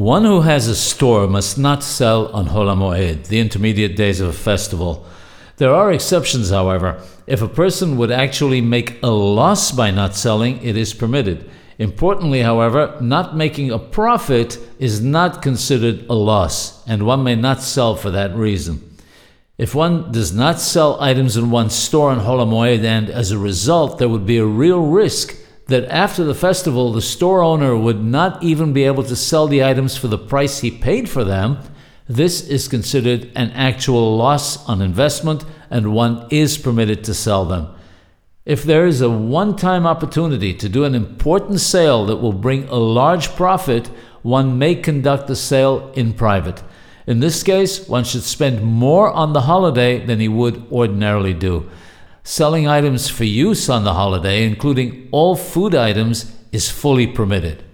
One who has a store must not sell on Hol HaMoed, the intermediate days of a festival. There are exceptions, however. If a person would actually make a loss by not selling, it is permitted. Importantly, however, not making a profit is not considered a loss, and one may not sell for that reason. If one does not sell items in one's store on Hol HaMoed, and as a result, there would be a real risk that after the festival, the store owner would not even be able to sell the items for the price he paid for them, this is considered an actual loss on investment and one is permitted to sell them. If there is a one time opportunity to do an important sale that will bring a large profit, one may conduct the sale in private. In this case, one should spend more on the holiday than he would ordinarily do. Selling items for use on the holiday, including all food items, is fully permitted.